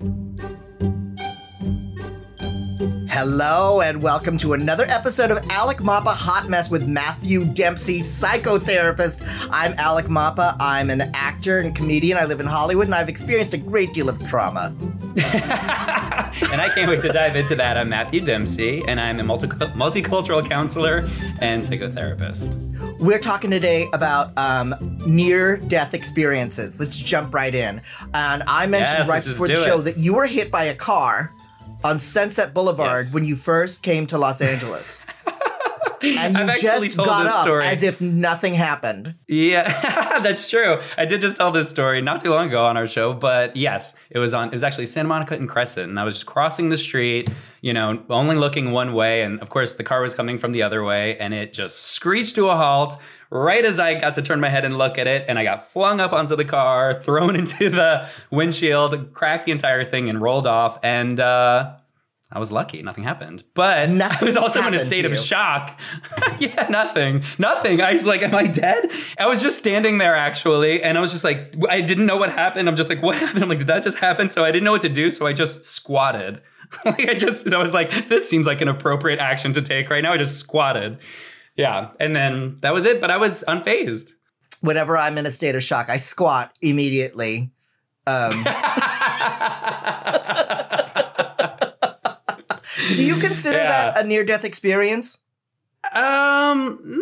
you Hello, and welcome to another episode of Alec Mapa Hot Mess with Matthew Dempsey, psychotherapist. I'm Alec Mapa. I'm an actor and comedian. I live in Hollywood, and I've experienced a great deal of trauma. and I can't wait to dive into that. I'm Matthew Dempsey, and I'm a multi- multicultural counselor and psychotherapist. We're talking today about um, near death experiences. Let's jump right in. And I mentioned Yes, right before the show it. that you were hit by a car on Sunset Boulevard Yes. when you first came to Los Angeles. and you just got up story. as if nothing happened. Yeah, that's true. I did just tell this story not too long ago on our show, but yes, it was on. It was actually Santa Monica and Crescent, and I was just crossing the street, you know, only looking one way, and of course the car was coming from the other way, and it just screeched to a halt right as I got to turn my head and look at it, and I got flung up onto the car, thrown into the windshield, cracked the entire thing, and rolled off, and. uh I was lucky, nothing happened. But I was also in a state of shock. yeah, nothing. Nothing. I was like, am I dead? I was just standing there actually, and I was just like, I didn't know what happened. I'm just like, what happened? I'm like, did that just happen? So I didn't know what to do. So I just squatted. like I just, I was like, this seems like an appropriate action to take right now. I just squatted. Yeah. And then that was it. But I was unfazed. Whenever I'm in a state of shock, I squat immediately. Um, do you consider Yeah. that a near death experience? Um,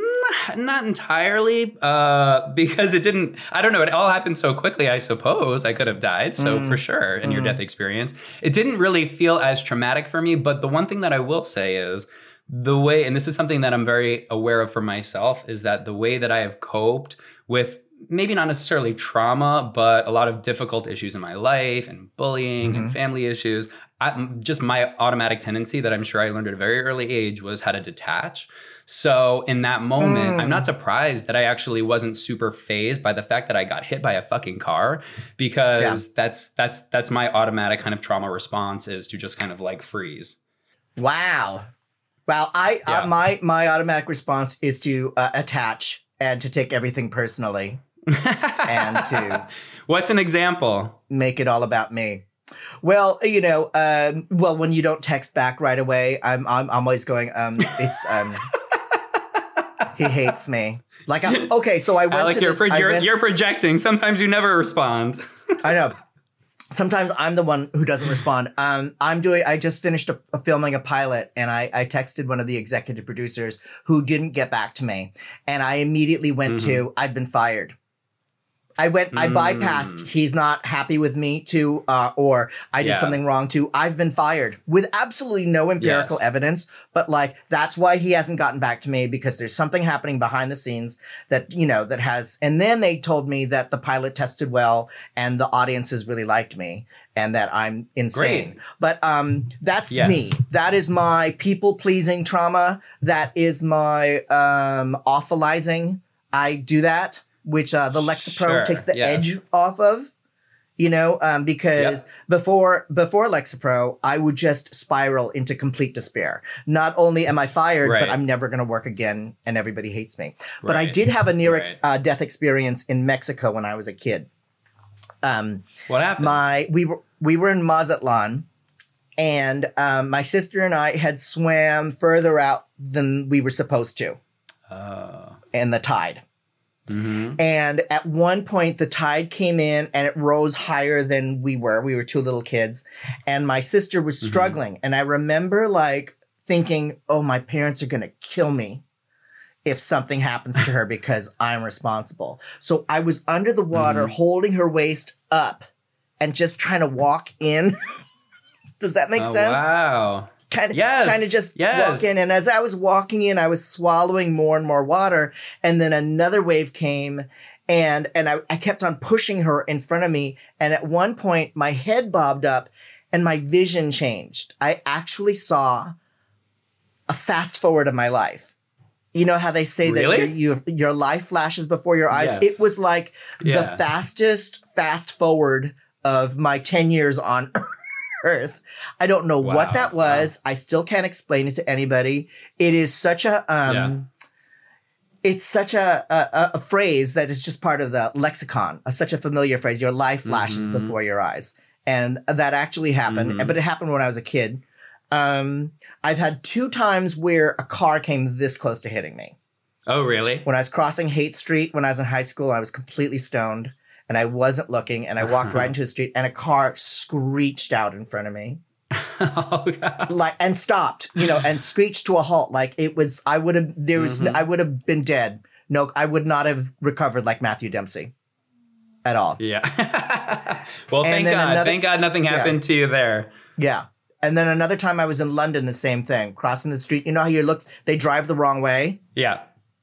not entirely, uh, because it didn't. I don't know. It all happened so quickly. I suppose I could have died. So Mm. for sure, in your death experience, it didn't really feel as traumatic for me. But the one thing that I will say is the way, and this is something that I'm very aware of for myself, is that the way that I have coped with maybe not necessarily trauma, but a lot of difficult issues in my life and bullying and mm-hmm. family issues. I, just my automatic tendency that I'm sure I learned at a very early age was how to detach. So in that moment, I'm not mm. surprised that I actually wasn't super phased by the fact that I got hit by a fucking car because that's that's that's my automatic kind of trauma response is to just kind of like freeze. Wow. Wow. I Yeah. uh, my my automatic response is to uh, attach and to take everything personally and to What's an example? make it all about me. Well, you know, um, well, when you don't text back right away, I'm I'm, I'm always going. Um, it's um, he hates me. Like, I, okay, so I went Alec, to you're, this. pro- you're, went- you're projecting. Sometimes you never respond. I know. Sometimes I'm the one who doesn't respond. Um, I'm doing. I just finished a, a filming a pilot, and I, I texted one of the executive producers who didn't get back to me, and I immediately went to I've been fired. I went. I bypassed. He's not happy with me to, uh, or I did Yeah. something wrong to. I've been fired with absolutely no empirical Yes. evidence, but like that's why he hasn't gotten back to me because there's something happening behind the scenes that you know that has. And then they told me that the pilot tested well and the audiences really liked me and that I'm insane. Great. But um, that's Yes. me. That is my people pleasing trauma. That is my um, awfulizing. I do that, which uh, the Lexapro Sure, takes the yeah. edge off of. You know, um, because before before Lexapro, I would just spiral into complete despair. Not only am I fired, Right. but I'm never going to work again, and everybody hates me. But I did have a near ex- uh, death experience in Mexico when I was a kid. Um, What happened? my we were we were in Mazatlan, and um, my sister and I had swam further out than we were supposed to Oh. in the tide. Mhm. And at one point, the tide came in and it rose higher than we were. We were two little kids, and my sister was struggling. And I remember like thinking, "Oh, my parents are gonna kill me." If something happens to her because I'm responsible. So I was under the water holding her waist up and just trying to walk in. Does that make Oh, sense? Wow. Kind of Yes, trying to just yes. walk in. And as I was walking in, I was swallowing more and more water. And then another wave came and and I, I kept on pushing her in front of me. And at one point my head bobbed up and my vision changed. I actually saw a fast forward of my life. You know how they say Really? that your, your your life flashes before your eyes? Yes. It was like the fastest fast forward of my 10 years on earth. I don't know Wow, what that wow. was. I still can't explain it to anybody. It is such a um Yeah. it's such a, a a phrase that is just part of the lexicon, a, such a familiar phrase. Your life flashes Mhm. before your eyes. and that actually happened. Mhm. But it happened when I was a kid. Um, I've had two times where a car came this close to hitting me. Oh, really? When I was crossing Haight Street when I was in high school, I was completely stoned and I wasn't looking, and I walked right into a street, and a car screeched out in front of me, oh, God. like and stopped, you know, and screeched to a halt. Like it was, I would have, there was, Mhm. I would have been dead. No, I would not have recovered like Matthew Dempsey at all. Yeah. well, And thank God. another- thank God nothing happened to you there. Yeah. And then another time I was in London, the same thing, crossing the street. You know how you look, they drive the wrong way, Yeah.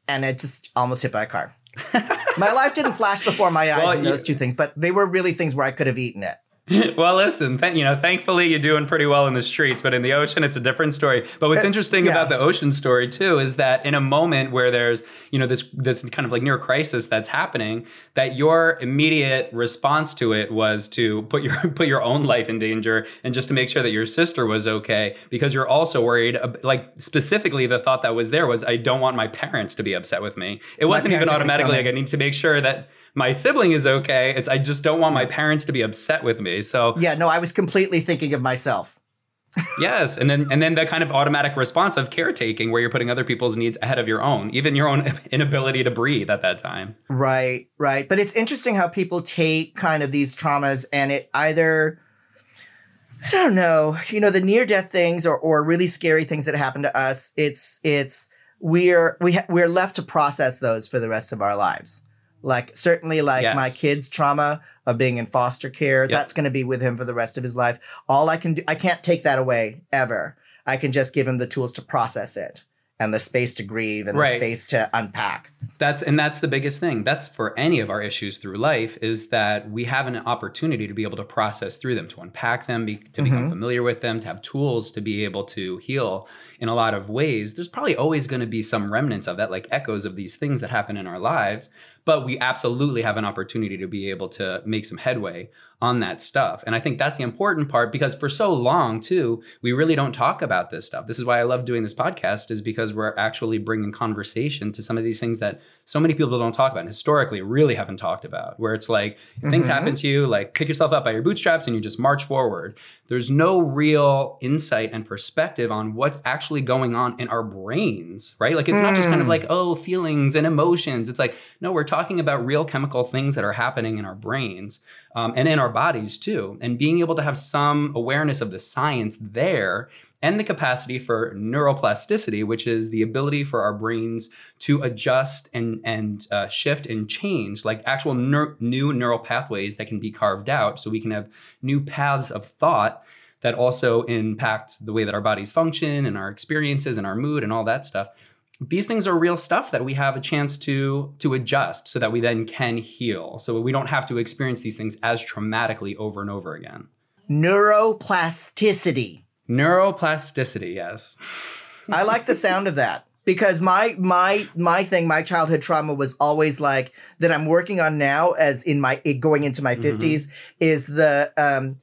and it just almost hit by a car. My life didn't flash before my eyes Well, in you- those two things, but they were really things where I could have eaten it. well, listen, th- you know, thankfully you're doing pretty well in the streets, but in the ocean, it's a different story. But what's interesting yeah. about the ocean story too is that in a moment where there's, you know, this this kind of like near crisis that's happening, that your immediate response to it was to put your put your own life in danger and just to make sure that your sister was okay because you're also worried. Like specifically, the thought that was there was, I don't want my parents to be upset with me. It wasn't even parents are gonna kill automatically like I need to make sure that. My sibling is okay. It's I just don't want my parents to be upset with me. So Yeah, no, I was completely thinking of myself. yes, and then and then the kind of automatic response of caretaking, where you're putting other people's needs ahead of your own, even your own inability to breathe at that time. Right, right. But it's interesting how people take kind of these traumas and it either I don't know, you know, the near death things or or really scary things that happen to us, it's it's we're we ha- we're left to process those for the rest of our lives. Like certainly like my kid's trauma of being in foster care, Yep. that's going to be with him for the rest of his life. All I can do I can't take that away ever. I can just give him the tools to process it and the space to grieve and Right. the space to unpack. That's and that's the biggest thing. That's for any of our issues through life is that we have an opportunity to be able to process through them, to unpack them, be, to become Mhm. familiar with them, to have tools to be able to heal in a lot of ways. There's probably always going to be some remnants of that, like echoes of these things that happen in our lives. But we absolutely have an opportunity to be able to make some headway on that stuff. And I think that's the important part because for so long too, we really don't talk about this stuff. This is why I love doing this podcast is because we're actually bringing conversation to some of these things that so many people don't talk about and historically really haven't talked about where it's like if things happen to you like pick yourself up by your bootstraps and you just march forward there's no real insight and perspective on what's actually going on in our brains right like it's not just kind of Mm. like oh feelings and emotions it's like no we're talking about real chemical things that are happening in our brains um, and in our bodies too and being able to have some awareness of the science there and the capacity for neuroplasticity, which is the ability for our brains to adjust and and uh, shift and change, like actual neur- new neural pathways that can be carved out, so we can have new paths of thought that also impact the way that our bodies function and our experiences and our mood and all that stuff. These things are real stuff that we have a chance to to adjust, so that we then can heal, so we don't have to experience these things as traumatically over and over again. Neuroplasticity. Neuroplasticity, yes. I like the sound of that because my my my thing, my childhood trauma was always like that. I'm working on now, as in my going into my Mhm. 50s, is the um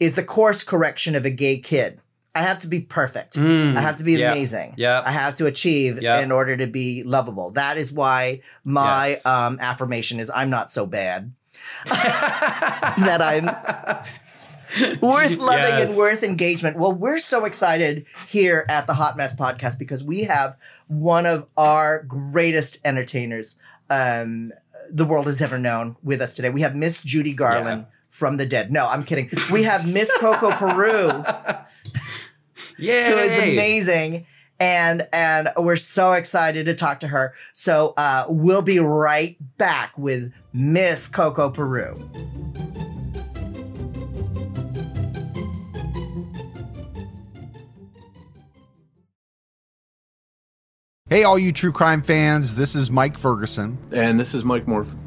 is the course correction of a gay kid. I have to be perfect. Mm, I have to be yeah, amazing. Yeah. I have to achieve Yeah. in order to be lovable. That is why my Yes. um, affirmation is I'm not so bad. that I'm worth loving Yes. and worth engagement. Well, we're so excited here at the Hot Mess Podcast because we have one of our greatest entertainers um, the world has ever known with us today. We have Miss Judy Garland from the dead. No, I'm kidding. We have Miss Coco Peru, Yay! who is amazing. And and we're so excited to talk to her. So uh, we'll be right back with Miss Coco Peru. Hey, all you true crime fans, this is Mike Ferguson, And this is Mike Morford.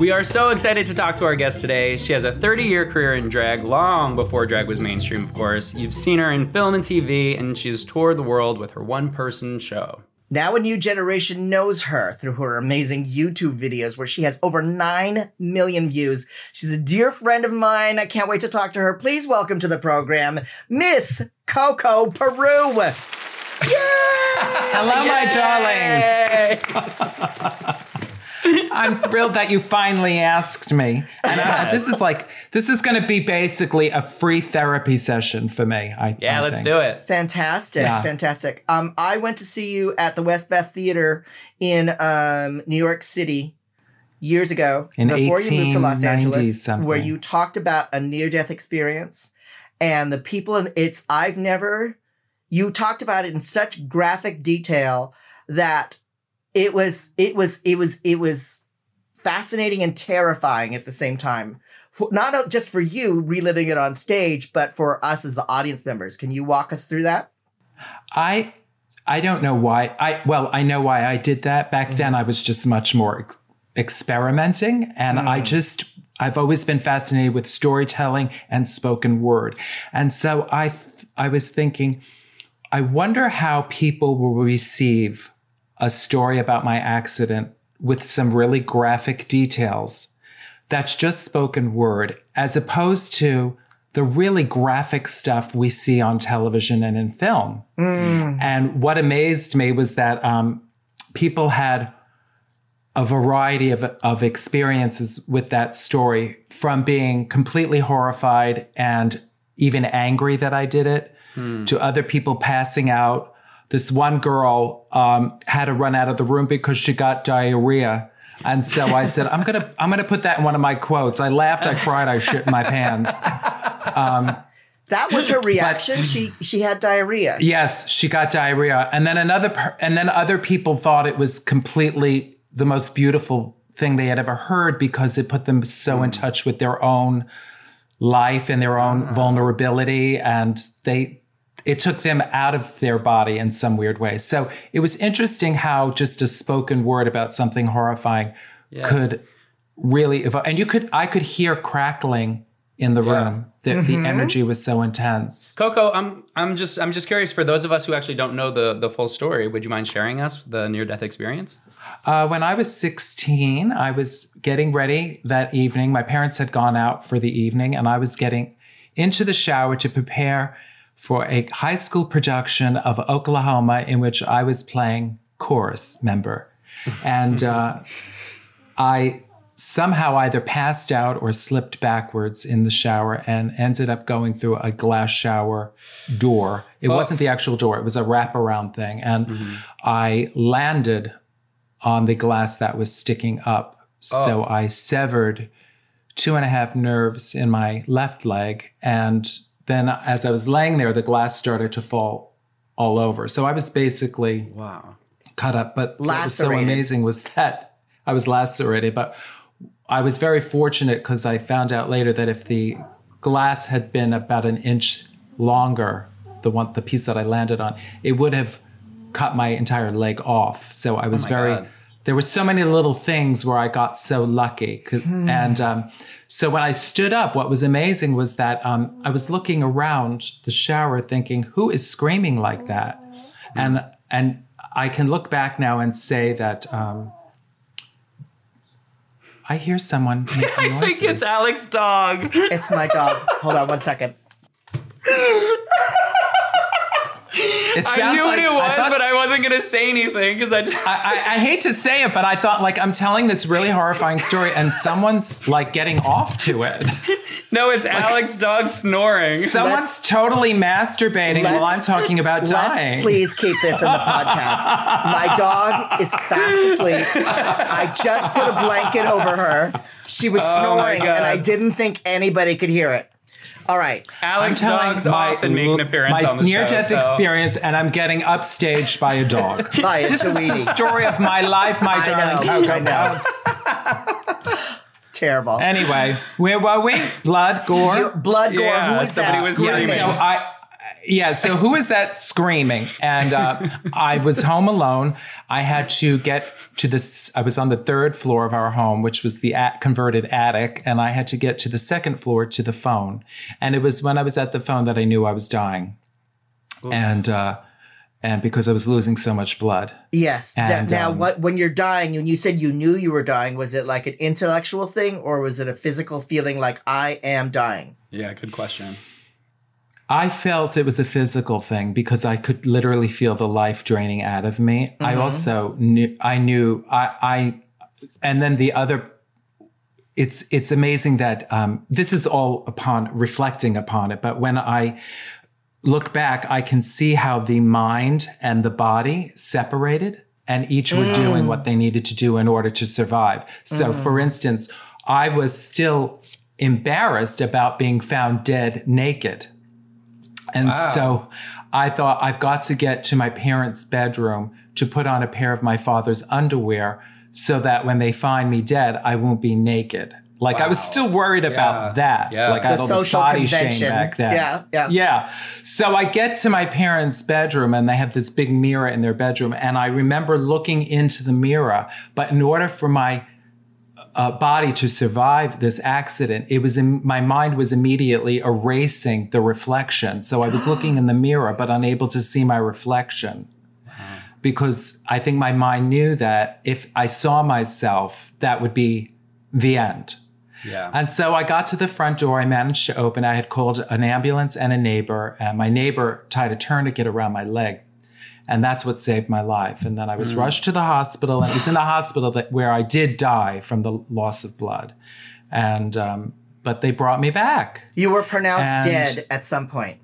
We are so excited to talk to our guest today. She has a 30 year career in drag, long before drag was mainstream, of course. You've seen her in film and TV, and she's toured the world with her one person show. Now a new generation knows her through her amazing YouTube videos where she has over 9 million views. She's a dear friend of mine. I can't wait to talk to her. Please welcome to the program, Miss Coco Peru. Yay! Hello, my darlings. I'm thrilled that you finally asked me. And I, this is like this is going to be basically a free therapy session for me. I, Yeah, I let's think. do it. Fantastic, Yeah. fantastic. Um, I went to see you at the Westbeth Theater in um, New York City years ago, In before you moved to Los 1890 Angeles, something. where you talked about a near-death experience and the people. In, it's I've never. You talked about it in such graphic detail that it was it was it was it was fascinating and terrifying at the same time. For, not just for you reliving it on stage, but for us as the audience members. Can you walk us through that? I I don't know why. I well, I know why I did that. Back mm-hmm. then I was just much more ex- experimenting and I mm. just I've always been fascinated with storytelling and spoken word. And so I th- I was thinking I wonder how people will receive a story about my accident with some really graphic details that's just spoken word as opposed to the really graphic stuff we see on television and in film. And what amazed me was that um, people had a variety of, of experiences with that story from being completely horrified and even angry that I did it to other people passing out. This one girl um, had to run out of the room because she got diarrhea. And so I said, I'm gonna I'm gonna put that in one of my quotes. I laughed, I cried, I shit my pants. Um, that was her reaction. she she had diarrhea. Yes, she got diarrhea, and then another, and then other people thought it was completely the most beautiful thing they had ever heard because it put them so in hmm. touch with their own life and their own hmm. vulnerability, and they it took them out of their body in some weird way. So it was interesting how just a spoken word about something horrifying could really evoke, and you could I could hear crackling in the room. The, the energy was so intense. Coco, I'm I'm just I'm just curious for those of us who actually don't know the the full story. Would you mind sharing us the near death experience? Uh, when I was 16, I was getting ready that evening. My parents had gone out for the evening, and I was getting into the shower to prepare for a high school production of Oklahoma in which I was playing chorus member. And uh, I somehow either passed out or slipped backwards in the shower and ended up going through a glass shower door. It wasn't the actual door, it was a wraparound thing. And I landed on the glass that was sticking up. So I severed two and a half nerves in my left leg. And then as I was laying there, the glass started to fall all over. So I was basically Wow. cut up. But what was so amazing was that I was lacerated. But I was very fortunate because I found out later that if the glass had been about an inch longer, the one the piece that I landed on, it would have cut my entire leg off. So I was oh my very God. There were so many little things where I got so lucky. 'Cause- And um, so when I stood up, what was amazing was that um, I was looking around the shower thinking, who is screaming like that? And, and I can look back now and say that um, I hear someone I think it's Alec's Dog. It's my dog. Hold on one second. It I knew like- what it was, thought- but I wasn't gonna say anything because I just I, I, I hate to say it, but I thought like I'm telling this really horrifying story and someone's like getting off to it. no, it's Alec's Dog snoring. Someone's Let's- totally masturbating while I'm talking about dying. Let's please keep this in the podcast. My dog is fast asleep. I just put a blanket over her. She was Oh snoring, God. and I didn't think anybody could hear it. All right. Alec's Dog's often make an appearance my on the near-death so- experience, and I'm getting upstaged by a dog. By a this is the story of my life, my I darling know, Coco I know. Terrible. Anyway, where were we? Blood, gore. You- blood gore. Yeah, Who is somebody that? was yeah, screaming? so I, yeah. So who is that screaming? And uh, I was home alone. I had to get to this. I was on the third floor of our home, which was the at- converted attic, and I had to get to the second floor to the phone. And it was when I was at the phone that I knew I was dying, and uh, and because I was losing so much blood. Yes. Da- And, now, um, what when you're dying, and you said you knew you were dying, was it like an intellectual thing, or was it a physical feeling like I am dying? Yeah, good question. I felt it was a physical thing because I could literally feel the life draining out of me. I mm-hmm. also knew I knew I I and then the other it's it's amazing that um, this is all upon reflecting upon it, but when I look back, I can see how the mind and the body separated and each were doing what mm. they needed to do in order to survive. So, mm-hmm. for instance, I was still embarrassed about being found dead naked. And so I thought I've got to get to my parents' bedroom to put on a pair of my father's underwear so that when they find me dead, I won't be naked. Like I was still worried Yeah. about that. Yeah. Like I The had all this social body shame convention. back then. Yeah, yeah. Yeah. So I get to my parents' bedroom and they have this big mirror in their bedroom. And I remember looking into the mirror. But in order for my uh, body to survive this accident, it was in, my mind was immediately erasing the reflection. So I was looking in the mirror, but unable to see my reflection. Because I think my mind knew that if I saw myself, that would be the end. Yeah. And so I got to the front door. I managed to open. I had called an ambulance and a neighbor. And my neighbor tied a tourniquet around my leg. And that's what saved my life. And then I was rushed to the hospital. And it was in the hospital that where I did die from the loss of blood. And um, but they brought me back. You were pronounced And- dead at some point.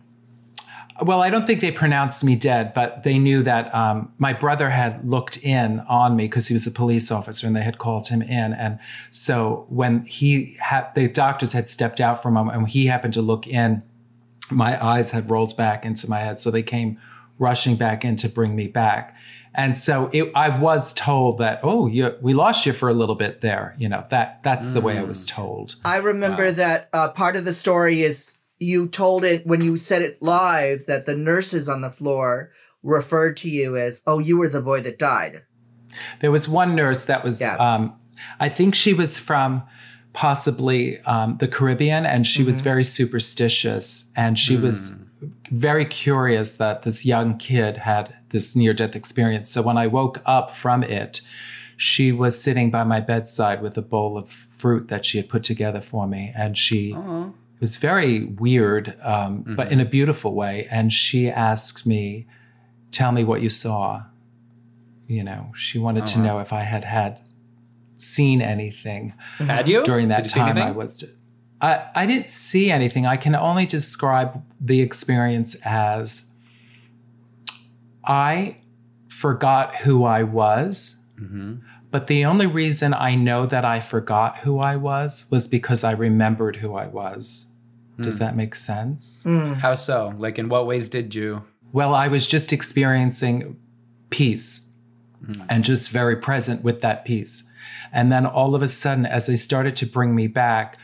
Well, I don't think they pronounced me dead, but they knew that um, my brother had looked in on me because he was a police officer and they had called him in. And so when he had, the doctors had stepped out for a moment and he happened to look in, my eyes had rolled back into my head. So they came rushing back in to bring me back. And so it, I was told that, oh, you, we lost you for a little bit there. You know, that that's the way I was told. I remember that uh, part of the story is you told it when you said it live that the nurses on the floor referred to you as, oh, you were the boy that died. There was one nurse that was, Yeah. um, I think she was from possibly um, the Caribbean, and she was very superstitious, and she was very curious that this young kid had this near death experience. So when I woke up from it, she was sitting by my bedside with a bowl of fruit that she had put together for me, and she. It was very weird, um, but in a beautiful way. And she asked me, "Tell me what you saw." You know, she wanted to know if I had had seen anything Had you during that you time. I was. I I didn't see anything. I can only describe the experience as I forgot who I was. Mm-hmm. But the only reason I know that I forgot who I was was because I remembered who I was. Hmm. Does that make sense? How so? Like, in what ways did you? Well, I was just experiencing peace and just very present with that peace. And then all of a sudden, as they started to bring me back,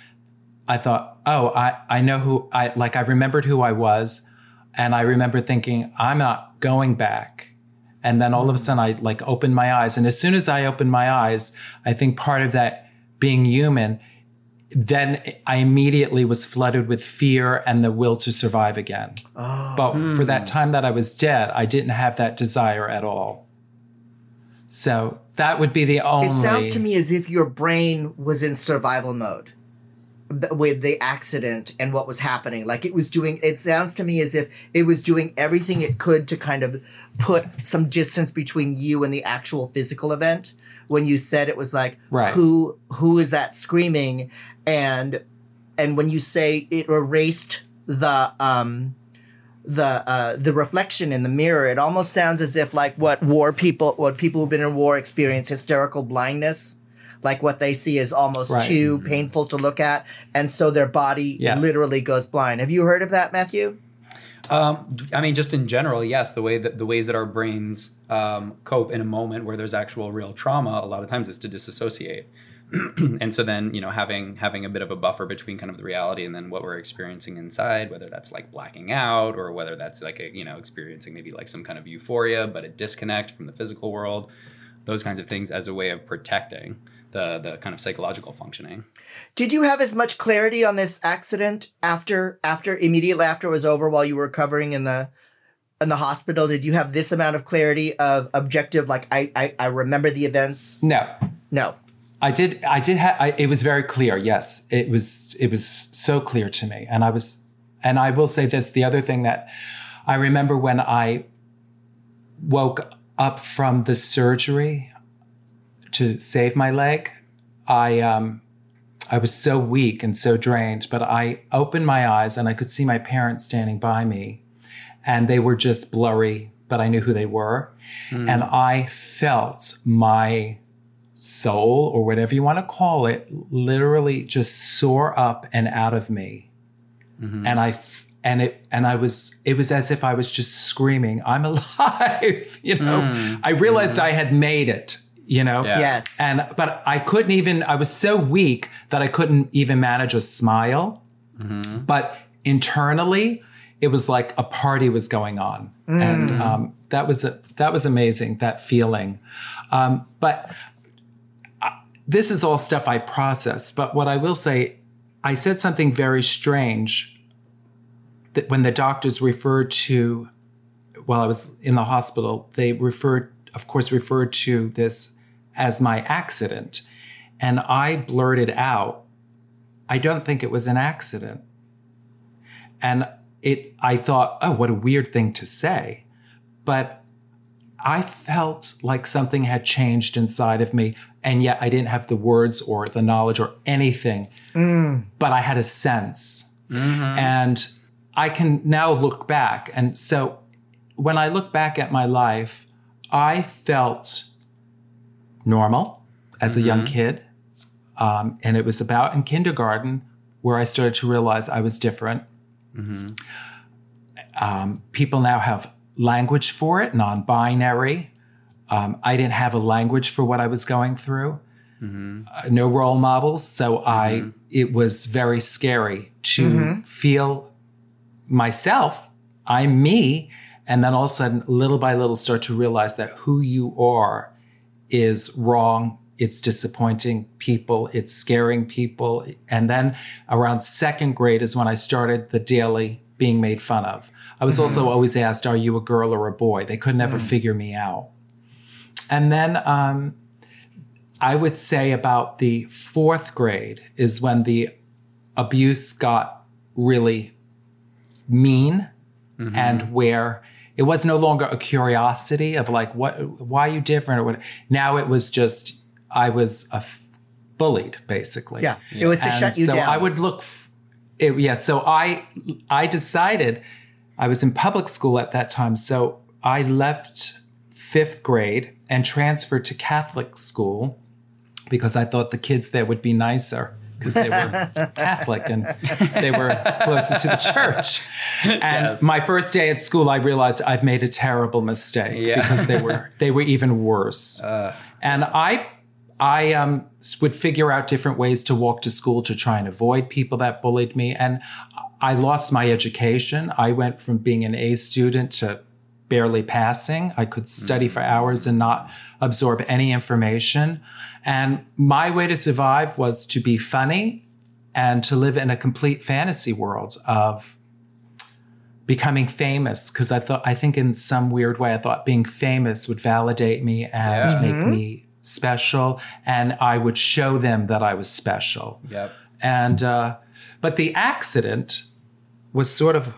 I thought, oh, I, I know who I like. I remembered who I was. And I remember thinking, I'm not going back. And then all of a hmm. sudden, I like opened my eyes. And as soon as I opened my eyes, I think part of that being human, then I immediately was flooded with fear and the will to survive again. Oh. But for that hmm. time that I was dead, I didn't have that desire at all. So that would be the only. It sounds to me as if your brain was in survival mode with the accident and what was happening. Like it was doing, it sounds to me as if it was doing everything it could to kind of put some distance between you and the actual physical event. When you said it was like, Right. who who is that screaming? And and when you say it erased the um the uh, the reflection in the mirror. It almost sounds as if like what war people, what people who've been in war experience hysterical blindness, like what they see is almost Right. too painful to look at, and so their body Yes. literally goes blind. Have you heard of that, Matthew? Um, I mean, just in general, yes. The way that the ways that our brains um, cope in a moment where there's actual real trauma, a lot of times is to disassociate. and so then you know having having a bit of a buffer between kind of the reality and then what we're experiencing inside whether that's like blacking out or whether that's like a you know experiencing maybe like some kind of euphoria but a disconnect from the physical world those kinds of things as a way of protecting the the kind of psychological functioning Did you have as much clarity on this accident after after immediately after it was over while you were recovering in the in the hospital? Did you have this amount of clarity of objective like I I, I remember the events? No, No. I did. I did have. It was very clear. Yes, it was. It was so clear to me, and I was. And I will say this: the other thing that I remember when I woke up from the surgery to save my leg, I um, I was so weak and so drained, but I opened my eyes and I could see my parents standing by me, and they were just blurry, but I knew who they were, hmm. and I felt my soul or whatever you want to call it literally just soar up and out of me. Mm-hmm. And i f- and it and i was it was as if i was just screaming i'm alive you know? Hmm. I realized hmm. i had made it you know? Yeah. Yes. and but i couldn't even i was so weak that i couldn't even manage a smile. But internally it was like a party was going on. And um, that was a, that was amazing that feeling. Um, but this is all stuff I processed, but what I will say, I said something very strange that when the doctors referred to, while I was in the hospital, they referred, of course, referred to this as my accident. And I blurted out, I don't think it was an accident. And it, I thought, oh, what a weird thing to say. But I felt like something had changed inside of me, and yet I didn't have the words or the knowledge or anything, mm. but I had a sense. Mm-hmm. And I can now look back. And so when I look back at my life, I felt normal as a young kid. Um, and it was about in kindergarten where I started to realize I was different. Um, people now have language for it, non binary. Um, I didn't have a language for what I was going through. Uh, no role models, so I it was very scary to feel myself. I'm me, and then all of a sudden, little by little, start to realize that who you are is wrong. It's disappointing people. It's scaring people. And then around second grade is when I started the daily being made fun of. I was also mm-hmm. always asked, Are you a girl or a boy? They could never mm. figure me out. And then um, I would say about the fourth grade is when the abuse got really mean mm-hmm. and where it was no longer a curiosity of like what why are you different or what now it was just i was a f- bullied basically Yeah. It was to and shut you so down. I would look. F- it, yeah. So I I decided I was in public school at that time, so I left fifth grade and transferred to Catholic school because I thought the kids there would be nicer because they were Catholic and they were closer to the church. And Yes. my first day at school, I realized I've made a terrible mistake Yeah. because they were they were even worse. and I I um, would figure out different ways to walk to school to try and avoid people that bullied me. And I lost my education. I went from being an A student to barely passing. I could study for hours and not absorb any information. And my way to survive was to be funny and to live in a complete fantasy world of becoming famous because I thought I think in some weird way I thought being famous would validate me and Yeah. make me special and I would show them that I was special. Yep. And uh, but the accident was sort of.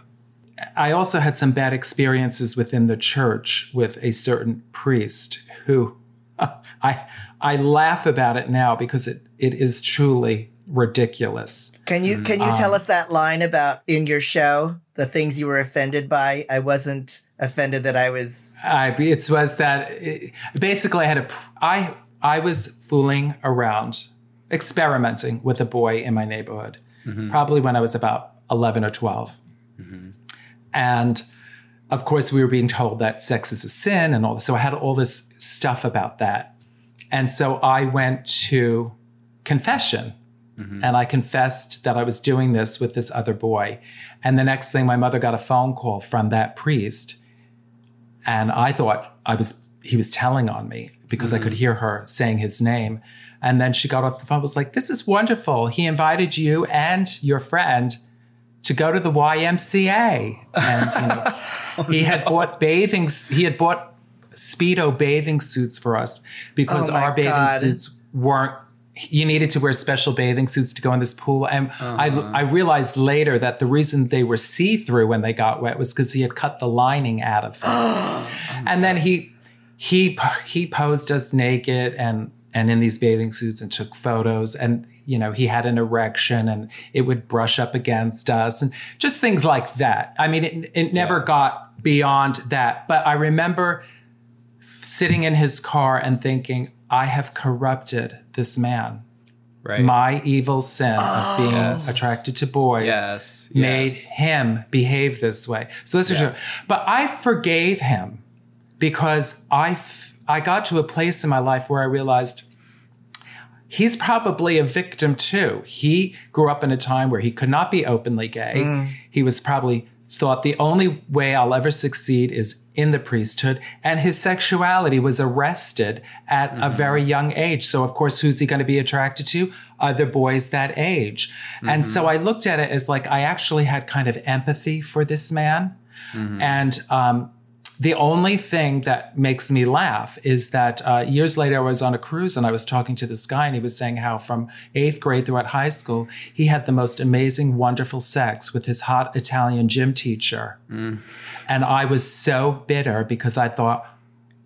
I also had some bad experiences within the church with a certain priest who I I laugh about it now because it it is truly ridiculous. Can you can you Um, tell us that line about in your show the things you were offended by? I wasn't offended that I was. I it was that it, basically I had a pr- I I was fooling around, experimenting with a boy in my neighborhood, probably when I was about eleven or 12 and of course we were being told that sex is a sin and all this. So I had all this stuff about that, and so I went to confession. Mm-hmm. And I confessed that I was doing this with this other boy. And the next thing, my mother got a phone call from that priest. And I thought I was he was telling on me because I mm-hmm. could hear her saying his name. And then she got off the phone, was like, This is wonderful. He invited you and your friend to go to the YMCA. And you know, he had bought bathing he had bought speedo bathing suits for us because Oh our bathing God. suits weren't you needed to wear special bathing suits to go in this pool. And I, I realized later that the reason they were see-through when they got wet was because he had cut the lining out of them. And then he he he posed us naked and and in these bathing suits and took photos. And you know he had an erection and it would brush up against us and just things like that i mean it, it never got beyond that but i remember sitting in his car and thinking i have corrupted this man Right. my evil sin of oh. being Yes. attracted to boys yes. made yes. him behave this way. So this is Yeah. true. But I forgave him because I, f- I got to a place in my life where I realized he's probably a victim too. He grew up in a time where he could not be openly gay. Mm. He was probably thought the only way I'll ever succeed is in the priesthood. And his sexuality was arrested at a mm-hmm. very young age. So, of course, who's he going to be attracted to? Other boys that age. And so mm-hmm. I looked at it as like I actually had kind of empathy for this man. Mm-hmm. And um, the only thing that makes me laugh is that uh, years later, I was on a cruise and I was talking to this guy, and he was saying how from eighth grade throughout high school, he had the most amazing, wonderful sex with his hot Italian gym teacher. And I was so bitter because I thought,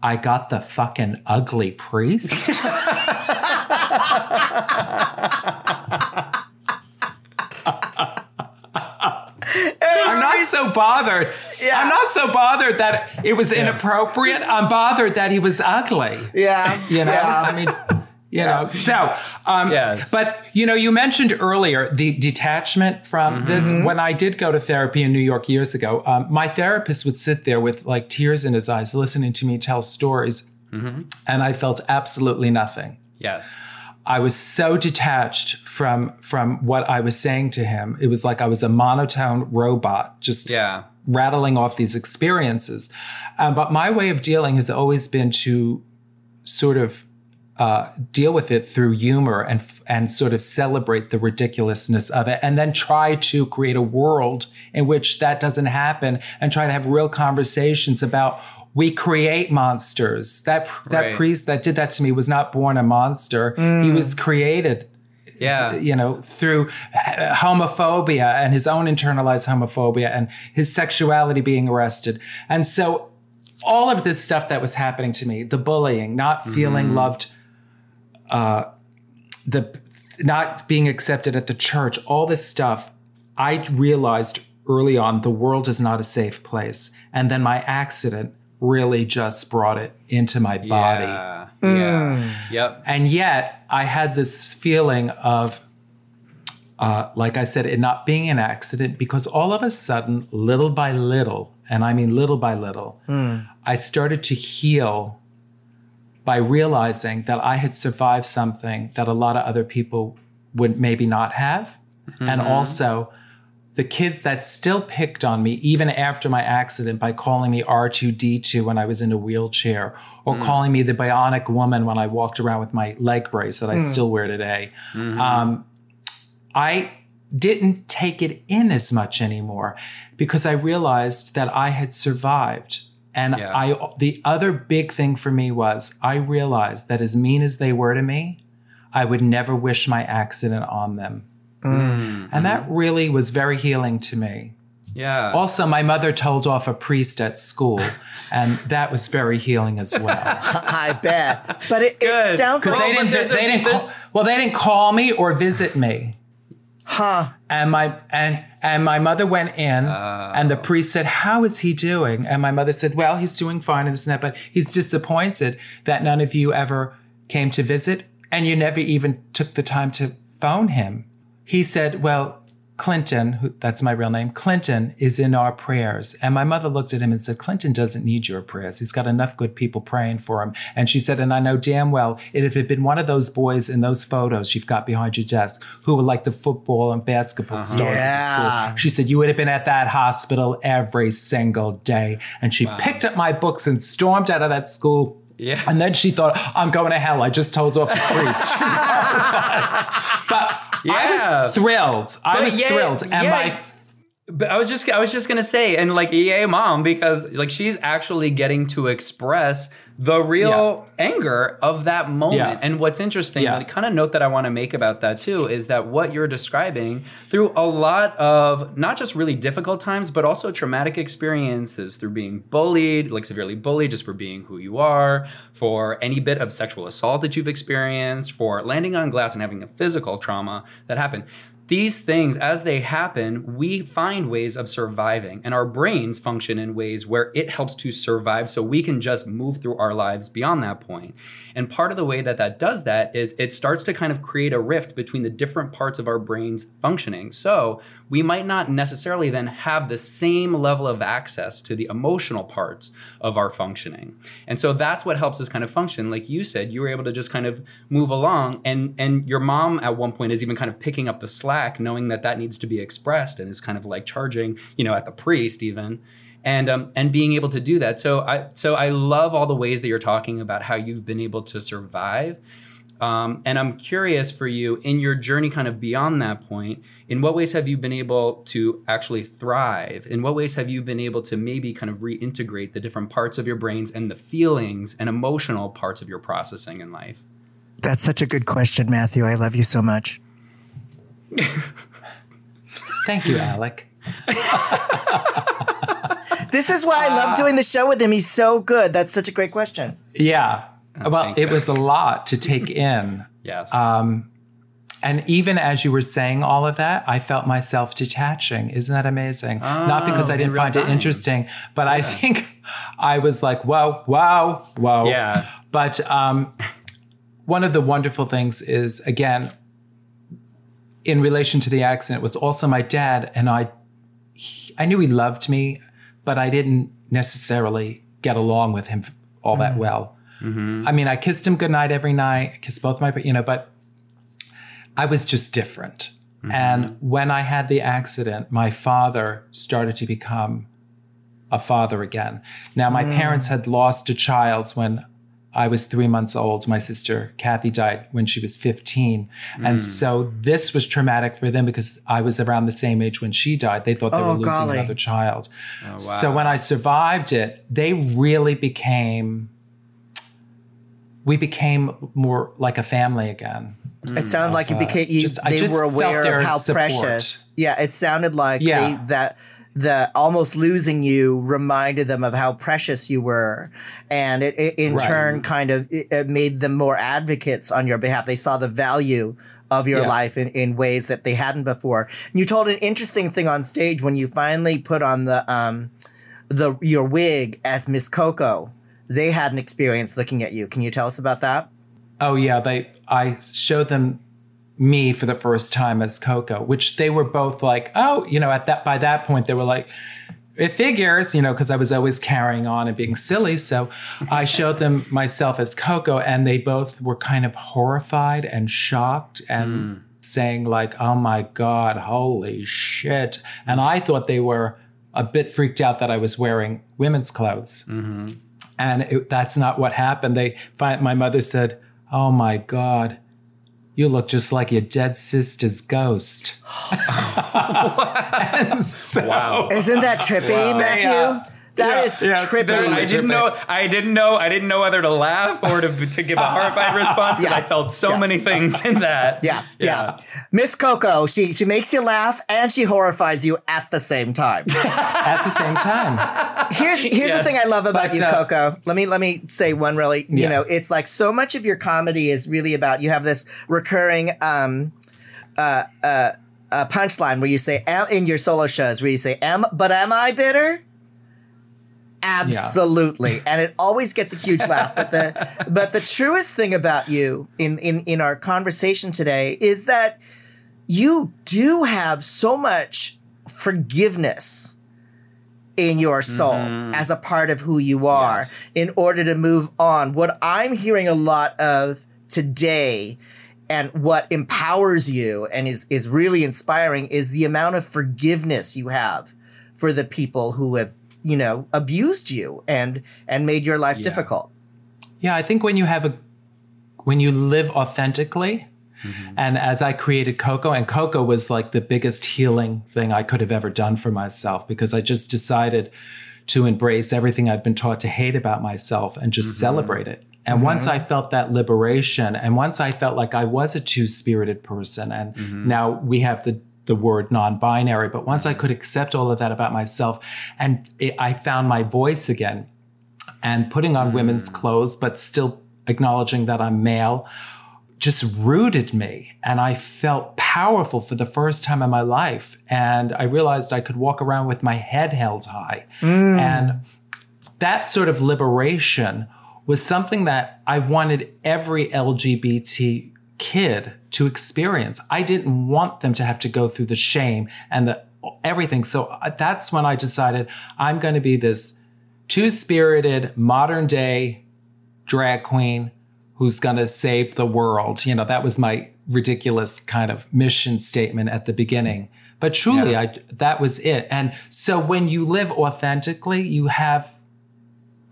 I got the fucking ugly priest. I'm not so bothered. Yeah. I'm not so bothered that it was inappropriate. I'm bothered that he was ugly. Yeah. You know, Yeah. I mean, you know. So, um, Yes. but you know, you mentioned earlier the detachment from this. When I did go to therapy in New York years ago, um, my therapist would sit there with like tears in his eyes, listening to me tell stories, and I felt absolutely nothing. Yes. I was so detached from from what I was saying to him. It was like I was a monotone robot, just Yeah. rattling off these experiences. Um, but my way of dealing has always been to sort of uh, deal with it through humor and and sort of celebrate the ridiculousness of it, and then try to create a world in which that doesn't happen, and try to have real conversations about. We create monsters. That that Right. priest that did that to me was not born a monster. He was created Yeah. you know, through homophobia and his own internalized homophobia and his sexuality being arrested. And so all of this stuff that was happening to me, the bullying, not feeling loved, uh, the not being accepted at the church, all this stuff, I realized early on the world is not a safe place. And then my accident really just brought it into my body. Yeah. Yeah. Yep. And yet I had this feeling of, uh, like I said, it not being an accident because all of a sudden, little by little, and I mean little by little, hmm. I started to heal by realizing that I had survived something that a lot of other people would maybe not have. And mm-hmm. also, the kids that still picked on me even after my accident by calling me R2D2 when I was in a wheelchair or mm. calling me the bionic woman when I walked around with my leg brace that I mm. still wear today. Mm-hmm. Um, I didn't take it in as much anymore because I realized that I had survived. And Yeah. I the other big thing for me was I realized that as mean as they were to me, I would never wish my accident on them. Mm. Mm-hmm. And that really was very healing to me. Yeah. Also, my mother told off a priest at school, and that was very healing as well. I bet. But it, it sounds Because like they didn't, they didn't call, well, they didn't call me or visit me. huh. And my and and my mother went in, oh. and the priest said, "How is he doing?" And my mother said, "Well, he's doing fine and this and that, but he's disappointed that none of you ever came to visit, and you never even took the time to phone him." He said, "Well, Clinton, who, that's my real name, Clinton is in our prayers. And my mother looked at him and said, Clinton doesn't need your prayers. He's got enough good people praying for him. And she said, and I know damn well, if it had been one of those boys in those photos you've got behind your desk who were like the football and basketball uh-huh. stars at the school, she said, you would have been at that hospital every single day. And she picked up my books and stormed out of that school. Yeah. And then she thought, I'm going to hell. I just told off the priest. She but I was thrilled. I But was yeah, thrilled. And yeah. my But I was just I was just gonna say, and like EA mom, because like she's actually getting to express the real anger of that moment. Yeah. And what's interesting, Yeah. the kind of note that I want to make about that too, is that what you're describing through a lot of not just really difficult times, but also traumatic experiences through being bullied, like severely bullied just for being who you are, for any bit of sexual assault that you've experienced, for landing on glass and having a physical trauma that happened these things, as they happen, we find ways of surviving, and our brains function in ways where it helps to survive so we can just move through our lives beyond that point. And part of the way that that does that is it starts to kind of create a rift between the different parts of our brains functioning. So we might not necessarily then have the same level of access to the emotional parts of our functioning. And so that's what helps us kind of function. Like you said, you were able to just kind of move along and and your mom at one point is even kind of picking up the slack knowing that that needs to be expressed and is kind of like charging, you know, at the priest even and um, and being able to do that. So I so I love all the ways that you're talking about how you've been able to survive. Um, and I'm curious for you in your journey, kind of beyond that point. In what ways have you been able to actually thrive? In what ways have you been able to maybe kind of reintegrate the different parts of your brains and the feelings and emotional parts of your processing in life? That's such a good question, Matthew. I love you so much. thank you, Alec. This is why I love doing the show with him. He's so good. That's such a great question. Yeah. Well, it was a lot to take in. Yes. And even as you were saying all of that, I felt myself detaching. Isn't that amazing? Not because I didn't find it interesting, but I think I was like, whoa, wow, whoa. Yeah. But um, one of the wonderful things is, again, in relation to the accident, was also my dad, and I, he- I knew he loved me, but I didn't necessarily get along with him all that well. Mm-hmm. I mean, I kissed him goodnight every night, I kissed both my, you know, but I was just different. Mm-hmm. And when I had the accident, my father started to become a father again. Now, my mm. parents had lost a child when I was three months old. My sister Kathy died when she was 15. And mm. so this was traumatic for them because I was around the same age when she died. They thought they Oh, were losing golly. another child. Oh, so when I survived it, they really became, we became more like a family again. It sounds like you uh, became you. just- they were aware of how support. precious. Yeah, it sounded like Yeah. they, that the almost losing you reminded them of how precious you were, and it, it in Right. turn kind of it, made them more advocates on your behalf. They saw the value of your Yeah. life in, in ways that they hadn't before. You told an interesting thing on stage when you finally put on the um the your wig as Miss Coco. They had an experience looking at you. Can you tell us about that? Oh yeah, they I showed them me for the first time as Coco, which they were both like, oh, you know, at that by that point they were like, it figures, you know, because I was always carrying on and being silly. So I showed them myself as Coco, and they both were kind of horrified and shocked and hmm. saying like, oh my god, holy shit! And I thought they were a bit freaked out that I was wearing women's clothes mm-hmm. And it, that's not what happened. They find my mother said, "Oh my God, you look just like your dead sister's ghost." And so- wow. Isn't that trippy, Matthew? Yeah. That Yeah, is yeah, it's trippy. I didn't know. I didn't know. I didn't know whether to laugh or to, to give a horrified response because Yeah. I felt so Yeah. many things in that. Yeah, yeah. Miss Coco, she she makes you laugh and she horrifies you at the same time. at the same time. Here's here's the thing I love about But, you, uh, Coco. Let me let me say one really. You know, it's like so much of your comedy is really about you have this recurring um uh uh. Uh, punchline where you say am, in your solo shows where you say am but am I bitter? Absolutely, and it always gets a huge laugh. But the but the truest thing about you in in in our conversation today is that you do have so much forgiveness in your soul mm-hmm. as a part of who you are Yes. in order to move on. What I'm hearing a lot of today and what empowers you and is is really inspiring is the amount of forgiveness you have for the people who have, you know, abused you and and made your life Yeah. difficult. Yeah, I think when you have a when you live authentically, mm-hmm. and as I created Coco, and Coco was like the biggest healing thing I could have ever done for myself because I just decided to embrace everything I'd been taught to hate about myself and just mm-hmm. celebrate it. And mm-hmm. once I felt that liberation, and once I felt like I was a two spirited person, and now we have the the word non-binary, but once I could accept all of that about myself, and it, I found my voice again, and putting on women's mm. clothes, but still acknowledging that I'm male, just rooted me. And I felt powerful for the first time in my life. And I realized I could walk around with my head held high. Mm. And that sort of liberation was something that I wanted every LGBT kid to experience. I didn't want them to have to go through the shame and the everything. So uh, that's when I decided I'm going to be this two-spirited modern day drag queen who's going to save the world. You know, that was my ridiculous kind of mission statement at the beginning. But truly, Yeah. I that was it. And so when you live authentically, you have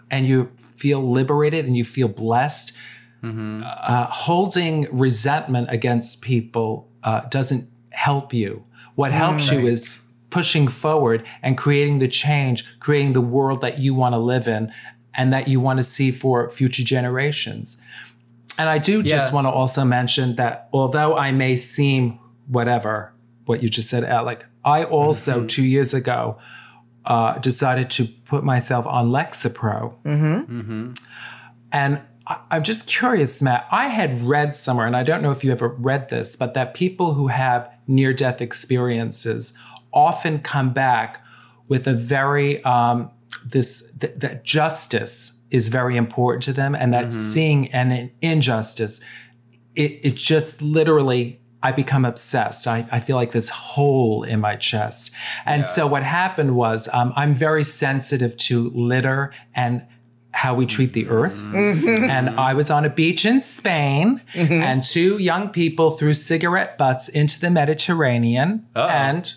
and you feel liberated and you feel blessed. Uh, holding resentment against people uh, doesn't help you. What helps you is pushing forward and creating the change, creating the world that you want to live in and that you want to see for future generations. And I do just want to also mention that although I may seem whatever, what you just said, Alec, I also two years ago uh, decided to put myself on Lexapro. And I- I'm just curious, Matt. I had read somewhere, and I don't know if you ever read this, but that people who have near death experiences often come back with a very, um, this, th- that justice is very important to them, and that seeing an injustice, it, it just literally, I become obsessed. I, I feel like this hole in my chest. And so what happened was um, I'm very sensitive to litter and how we treat the earth. Mm-hmm. And I was on a beach in Spain, mm-hmm. and two young people threw cigarette butts into the Mediterranean. And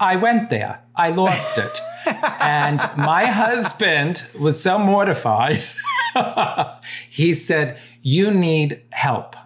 I went there. I lost it. and my husband was so mortified. he said, You need help.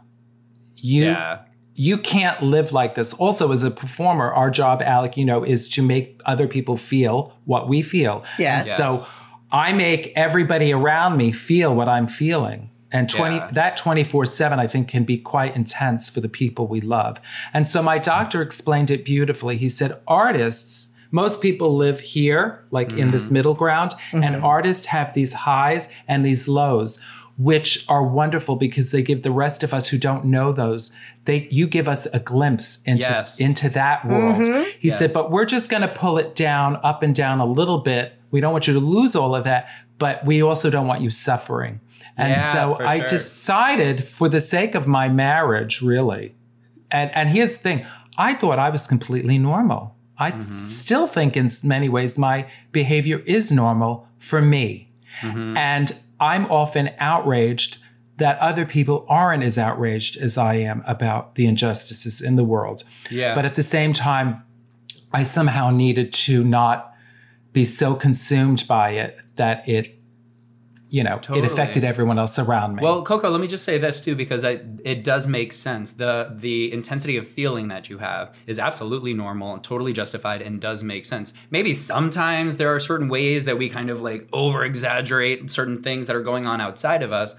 You Yeah. you can't live like this. Also, as a performer, our job, Alec, you know, is to make other people feel what we feel. Yes. And So I make everybody around me feel what I'm feeling. And 20 Yeah. that 24/7 I think can be quite intense for the people we love. And so my doctor explained it beautifully. He said artists most people live here like in this mm-hmm. middle ground and mm-hmm. artists have these highs and these lows which are wonderful because they give the rest of us who don't know those they you give us a glimpse into Yes. into that world. Mm-hmm. He said but we're just going to pull it down up and down a little bit. We don't want you to lose all of that, but we also don't want you suffering. And Yeah, so I sure. decided for the sake of my marriage, really. And and here's the thing, I thought I was completely normal. I Mm-hmm. still think in many ways my behavior is normal for me. Mm-hmm. And I'm often outraged that other people aren't as outraged as I am about the injustices in the world. Yeah. But at the same time, I somehow needed to not be so consumed by it that it, you know, Totally. it affected everyone else around me. Well, Coco, let me just say this too, because I, it does make sense. The the intensity of feeling that you have is absolutely normal and totally justified and does make sense. Maybe sometimes there are certain ways that we kind of like over exaggerate certain things that are going on outside of us.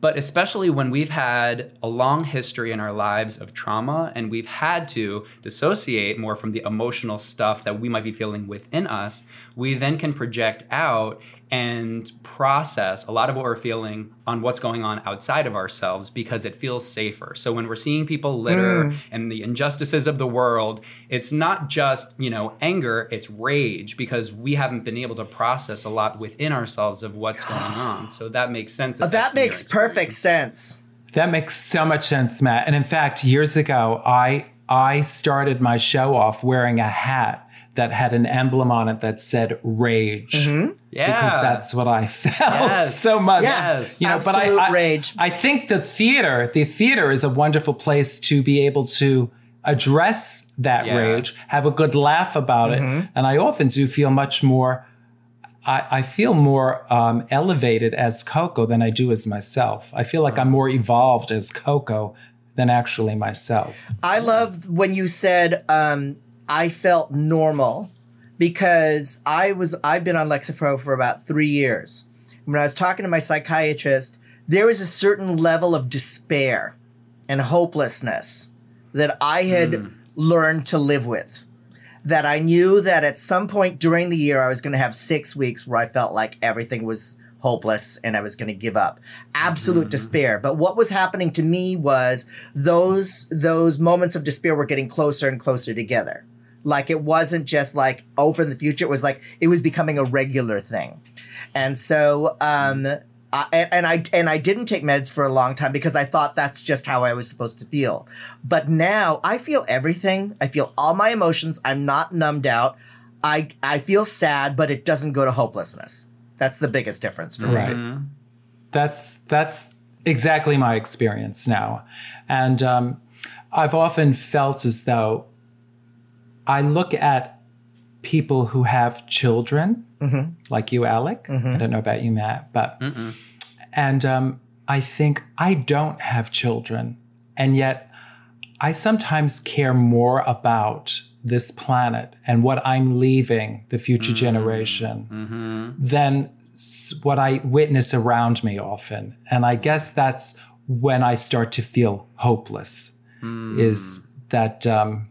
But especially when we've had a long history in our lives of trauma and we've had to dissociate more from the emotional stuff that we might be feeling within us, we then can project out and process a lot of what we're feeling on what's going on outside of ourselves because it feels safer. So when we're seeing people litter and the injustices of the world, it's not just, you know, anger, it's rage because we haven't been able to process a lot within ourselves of what's going on. So that makes sense. That that's been your makes perfect sense. That makes so much sense, Matt. And in fact, years ago, I I started my show off wearing a hat that had an emblem on it that said rage. Mm-hmm. Yeah. Because that's what I felt Yes. so much. Yes. You know, but I, Absolute I, rage. I think the theater, the theater is a wonderful place to be able to address that Yeah. rage, have a good laugh about Mm-hmm. it. And I often do feel much more I, I feel more um, elevated as Coco than I do as myself. I feel like I'm more evolved as Coco than actually myself. I love when you said um, I felt normal because I was I've been on Lexapro for about three years. When I was talking to my psychiatrist, there was a certain level of despair and hopelessness that I had hmm. learned to live with. That I knew that at some point during the year I was going to have six weeks where I felt like everything was hopeless and I was going to give up. Absolute hmm. despair. But what was happening to me was those those moments of despair were getting closer and closer together. Like it wasn't just like over in the future. It was like it was becoming a regular thing. And so um I, and, and I and I didn't take meds for a long time because I thought that's just how I was supposed to feel. But now I feel everything. I feel all my emotions. I'm not numbed out. I I feel sad, but it doesn't go to hopelessness. That's the biggest difference for me. Right. That's that's exactly my experience now, and um, I've often felt as though I look at people who have children, mm-hmm. like you, Alec. Mm-hmm. I don't know about you, Matt, but and um, I think I don't have children, and yet I sometimes care more about this planet and what I'm leaving the future mm-hmm. generation than what I witness around me often. And I guess that's when I start to feel hopeless, mm. is that um,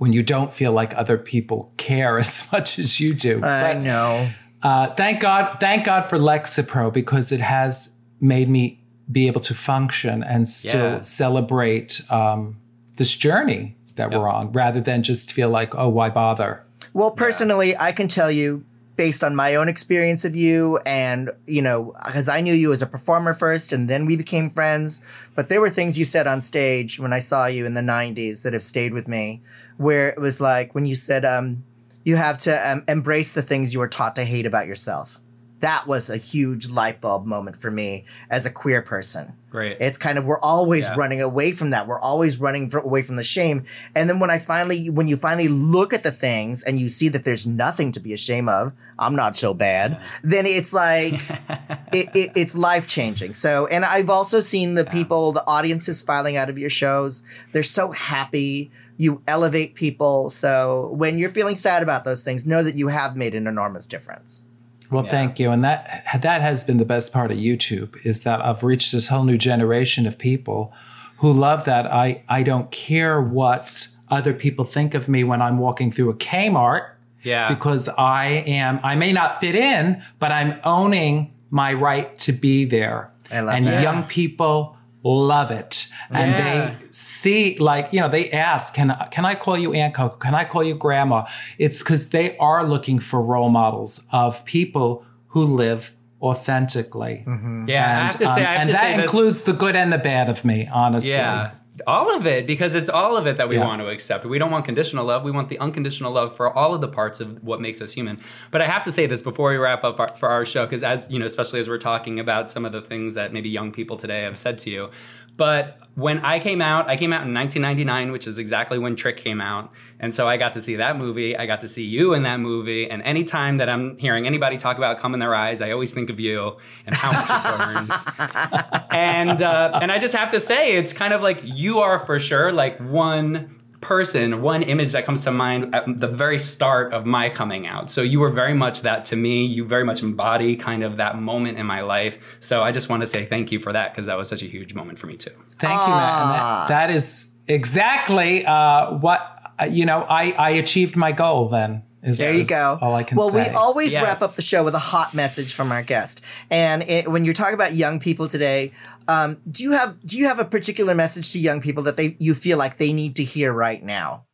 when you don't feel like other people care as much as you do. I But, know. uh, thank God, thank God for Lexapro because it has made me be able to function and still Yeah. celebrate um, this journey that we're on, rather than just feel like, oh, why bother? Well, personally, I can tell you based on my own experience of you and, you know, because I knew you as a performer first and then we became friends. But there were things you said on stage when I saw you in the 90s that have stayed with me, where it was like when you said, um, you have to um, embrace the things you were taught to hate about yourself. That was a huge light bulb moment for me as a queer person. Great. It's kind of we're always Yeah. running away from that. We're always running away from the shame. And then when I finally, when you finally look at the things and you see that there's nothing to be ashamed of, I'm not so bad. Then it's like it, it, it's life changing. So, and I've also seen the people, the audiences filing out of your shows. They're so happy. You elevate people. So when you're feeling sad about those things, know that you have made an enormous difference. Well, thank you. And that that has been the best part of YouTube is that I've reached this whole new generation of people who love that I I don't care what other people think of me when I'm walking through a Kmart yeah. because I am I may not fit in, but I'm owning my right to be there. I love and that. young people love it. And Yeah. they see like, you know, they ask, can can I call you Aunt Coco? Can I call you grandma? It's cuz they are looking for role models of people who live authentically. yeah. I have to say, um, I have and to that say this- includes the good and the bad of me, honestly. Yeah. All of it, because it's all of it that we Yeah. want to accept. We don't want conditional love. We want the unconditional love for all of the parts of what makes us human. But I have to say this before we wrap up our, for our show, because as you know, especially as we're talking about some of the things that maybe young people today have said to you. But when I came out, I came out in 1999, which is exactly when Trick came out. And so I got to see that movie. I got to see you in that movie. And anytime that I'm hearing anybody talk about Come in Their Eyes, I always think of you and how much it burns and uh, and I just have to say, it's kind of like you are for sure like one person, one image that comes to mind at the very start of my coming out. So you were very much that to me. You very much embody kind of that moment in my life. So I just want to say thank you for that because that was such a huge moment for me too. Thank you, Matt. And that, that is exactly uh, what uh, you know. I I achieved my goal. Then is, There you is go. All I can well, say. we always Yes. wrap up the show with a hot message from our guest. And it, when you're talking about young people today, um, do you have do you have a particular message to young people that they you feel like they need to hear right now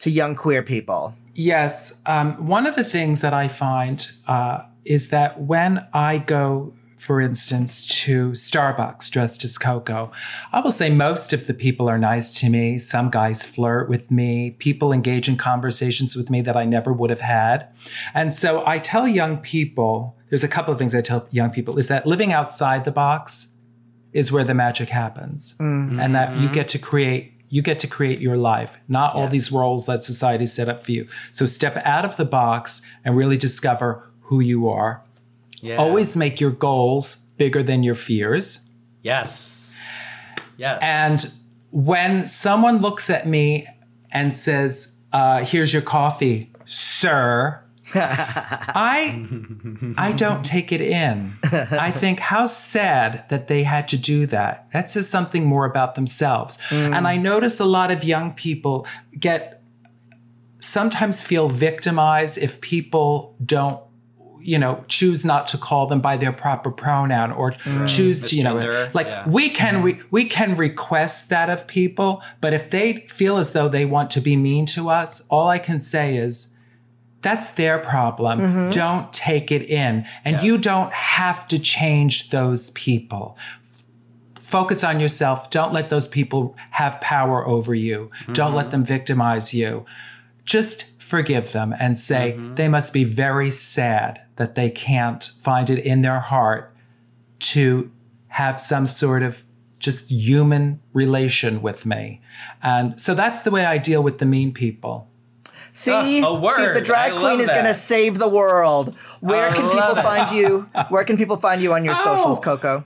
to young queer people? Yes. Um, one of the things that I find uh, is that when I go for instance, to Starbucks dressed as Coco, I will say most of the people are nice to me. Some guys flirt with me. People engage in conversations with me that I never would have had. And so I tell young people, there's a couple of things I tell young people is that living outside the box is where the magic happens. And that you get to create you get to create your life, not all these roles that society set up for you. So step out of the box and really discover who you are. Yeah. Always make your goals bigger than your fears. Yes. Yes. And when someone looks at me and says, uh, "Here's your coffee, sir," I I don't take it in. I think how sad that they had to do that. That says something more about themselves. Mm. And I notice a lot of young people get sometimes feel victimized if people don't you know choose not to call them by their proper pronoun or mm, choose to you know like yeah. we can mm-hmm. we, we can request that of people but if they feel as though they want to be mean to us all i can say is that's their problem. Mm-hmm. Don't take it in. And you don't have to change those people. Focus on yourself. Don't let those people have power over you. Don't mm-hmm. let them victimize you. Just forgive them and say mm-hmm. they must be very sad that they can't find it in their heart to have some sort of just human relation with me. And so that's the way I deal with the mean people. See, Uh, a she's the drag I queen love is going to save the world. Where I can people love it. find you? Where can people find you on your socials, Oh. Coco?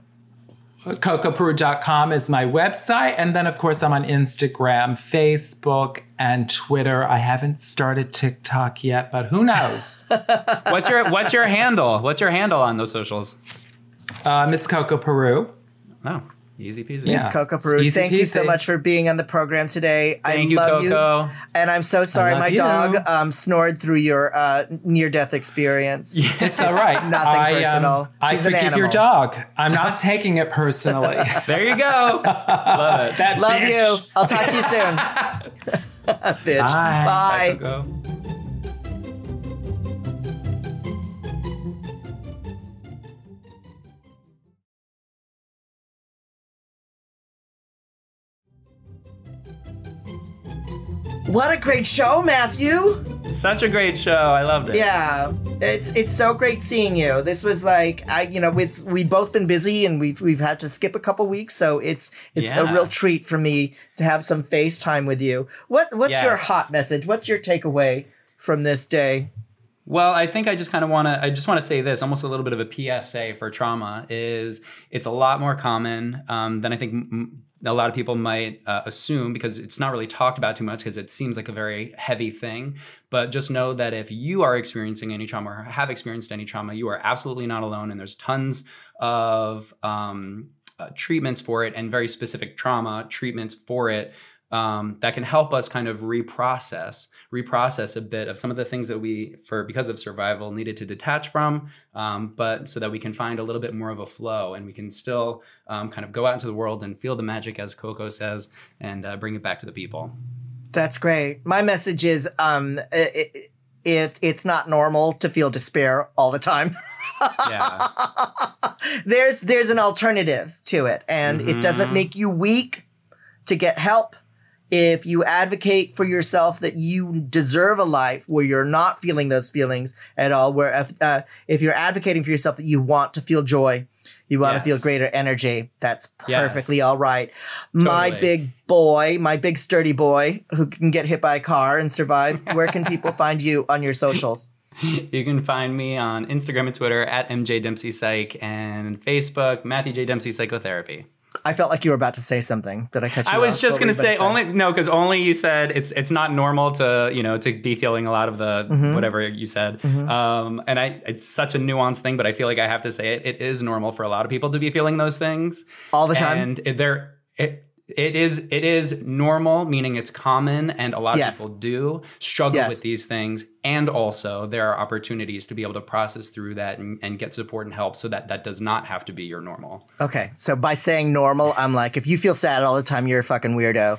CocoPeru.com is my website. And then, of course, I'm on Instagram, Facebook, and Twitter. I haven't started TikTok yet, but who knows? what's your what's your handle? What's your handle on those socials? uh, Miss Coco Peru. Oh, easy peasy. Yeah. Coco Peru, easy thank you so much for being on the program today. I Thank you, love Coco. you. And I'm so sorry my you. dog um, snored through your uh, near death experience. It's all right. Nothing I, um, personal. I She's an forgive your dog. I'm not taking it personally. There you go. Love it. That Love bitch. you. I'll talk to you soon. Bitch. Bye. Bye. Coco. What a great show, Matthew. Such a great show. I loved it. Yeah, it's it's so great seeing you. This was like I, you know, it's we've both been busy and we've we've had to skip a couple weeks, so it's it's a real treat for me to have some FaceTime with you. What what's your hot message? What's your takeaway from this day? Well, I think I just kind of want to. I just want to say this, almost a little bit of a PSA for trauma. Is it's a lot more common um, than I think m- a lot of people might uh, assume because it's not really talked about too much because it seems like a very heavy thing. But just know that if you are experiencing any trauma or have experienced any trauma, you are absolutely not alone, and there's tons of um, uh, treatments for it and very specific trauma treatments for it um, that can help us kind of reprocess reprocess a bit of some of the things that we for because of survival needed to detach from um, but so that we can find a little bit more of a flow and we can still um, kind of go out into the world and feel the magic as coco says and uh, bring it back to the people That's great. My message is um i- i- it, it's not normal to feel despair all the time. yeah there's there's an alternative to it and it doesn't make you weak to get help if you advocate for yourself that you deserve a life where you're not feeling those feelings at all where if, uh, if you're advocating for yourself that you want to feel joy you want to feel greater energy that's Yes. perfectly all right. My big boy my big sturdy boy who can get hit by a car and survive where can people find you on your socials? You can find me on instagram and twitter at mj dempsey psych and facebook matthew j dempsey psychotherapy i felt like you were about to say something that i you I was off. just What gonna say only no, because only you said it's it's not normal to you know to be feeling a lot of the Mm-hmm. whatever you said, um, and I it's such a nuanced thing, but I feel like I have to say it. It is normal for a lot of people to be feeling those things all the time and it, there it it is it is normal, meaning it's common, and a lot Yes. of people do struggle Yes. with these things. And also, there are opportunities to be able to process through that and, and get support and help, so that that does not have to be your normal. Okay, so by saying normal, I'm like, if you feel sad all the time, you're a fucking weirdo.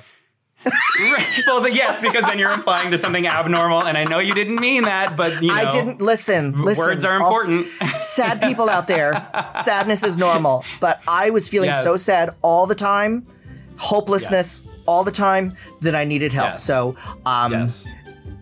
well, the, yes, because then you're implying there's something abnormal, and I know you didn't mean that, but you know, I didn't listen. listen words are important. sad people out there, sadness is normal. But I was feeling Yes. so sad all the time, hopelessness all the time that I needed help. Yes. So um, yes.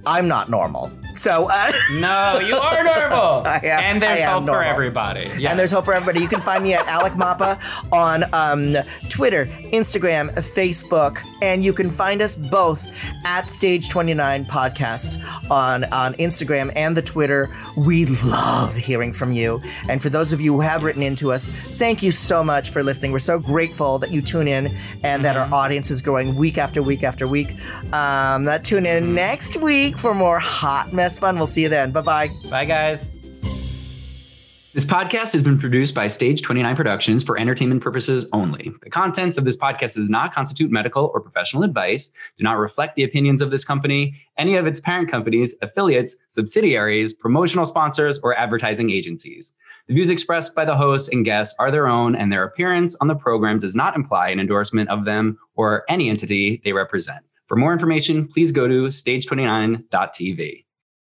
I'm not normal. So uh, No, you are normal. I am- and there's hope for everybody. Yes. And there's hope for everybody. You can find me at Alec Mapa on um, Twitter, Instagram, Facebook, and you can find us both at Stage 29 Podcasts on, on Instagram and the Twitter. We love hearing from you. And for those of you who have written into us, thank you so much for listening. We're so grateful that you tune in and that our audience is growing week after week after week. Um, that tune in next week for more hot mess fun. We'll see you then. Bye bye. Bye, guys. This podcast has been produced by Stage 29 Productions for entertainment purposes only. The contents of this podcast does not constitute medical or professional advice, do not reflect the opinions of this company, any of its parent companies, affiliates, subsidiaries, promotional sponsors, or advertising agencies. The views expressed by the hosts and guests are their own, and their appearance on the program does not imply an endorsement of them or any entity they represent. For more information, please go to stage29.tv.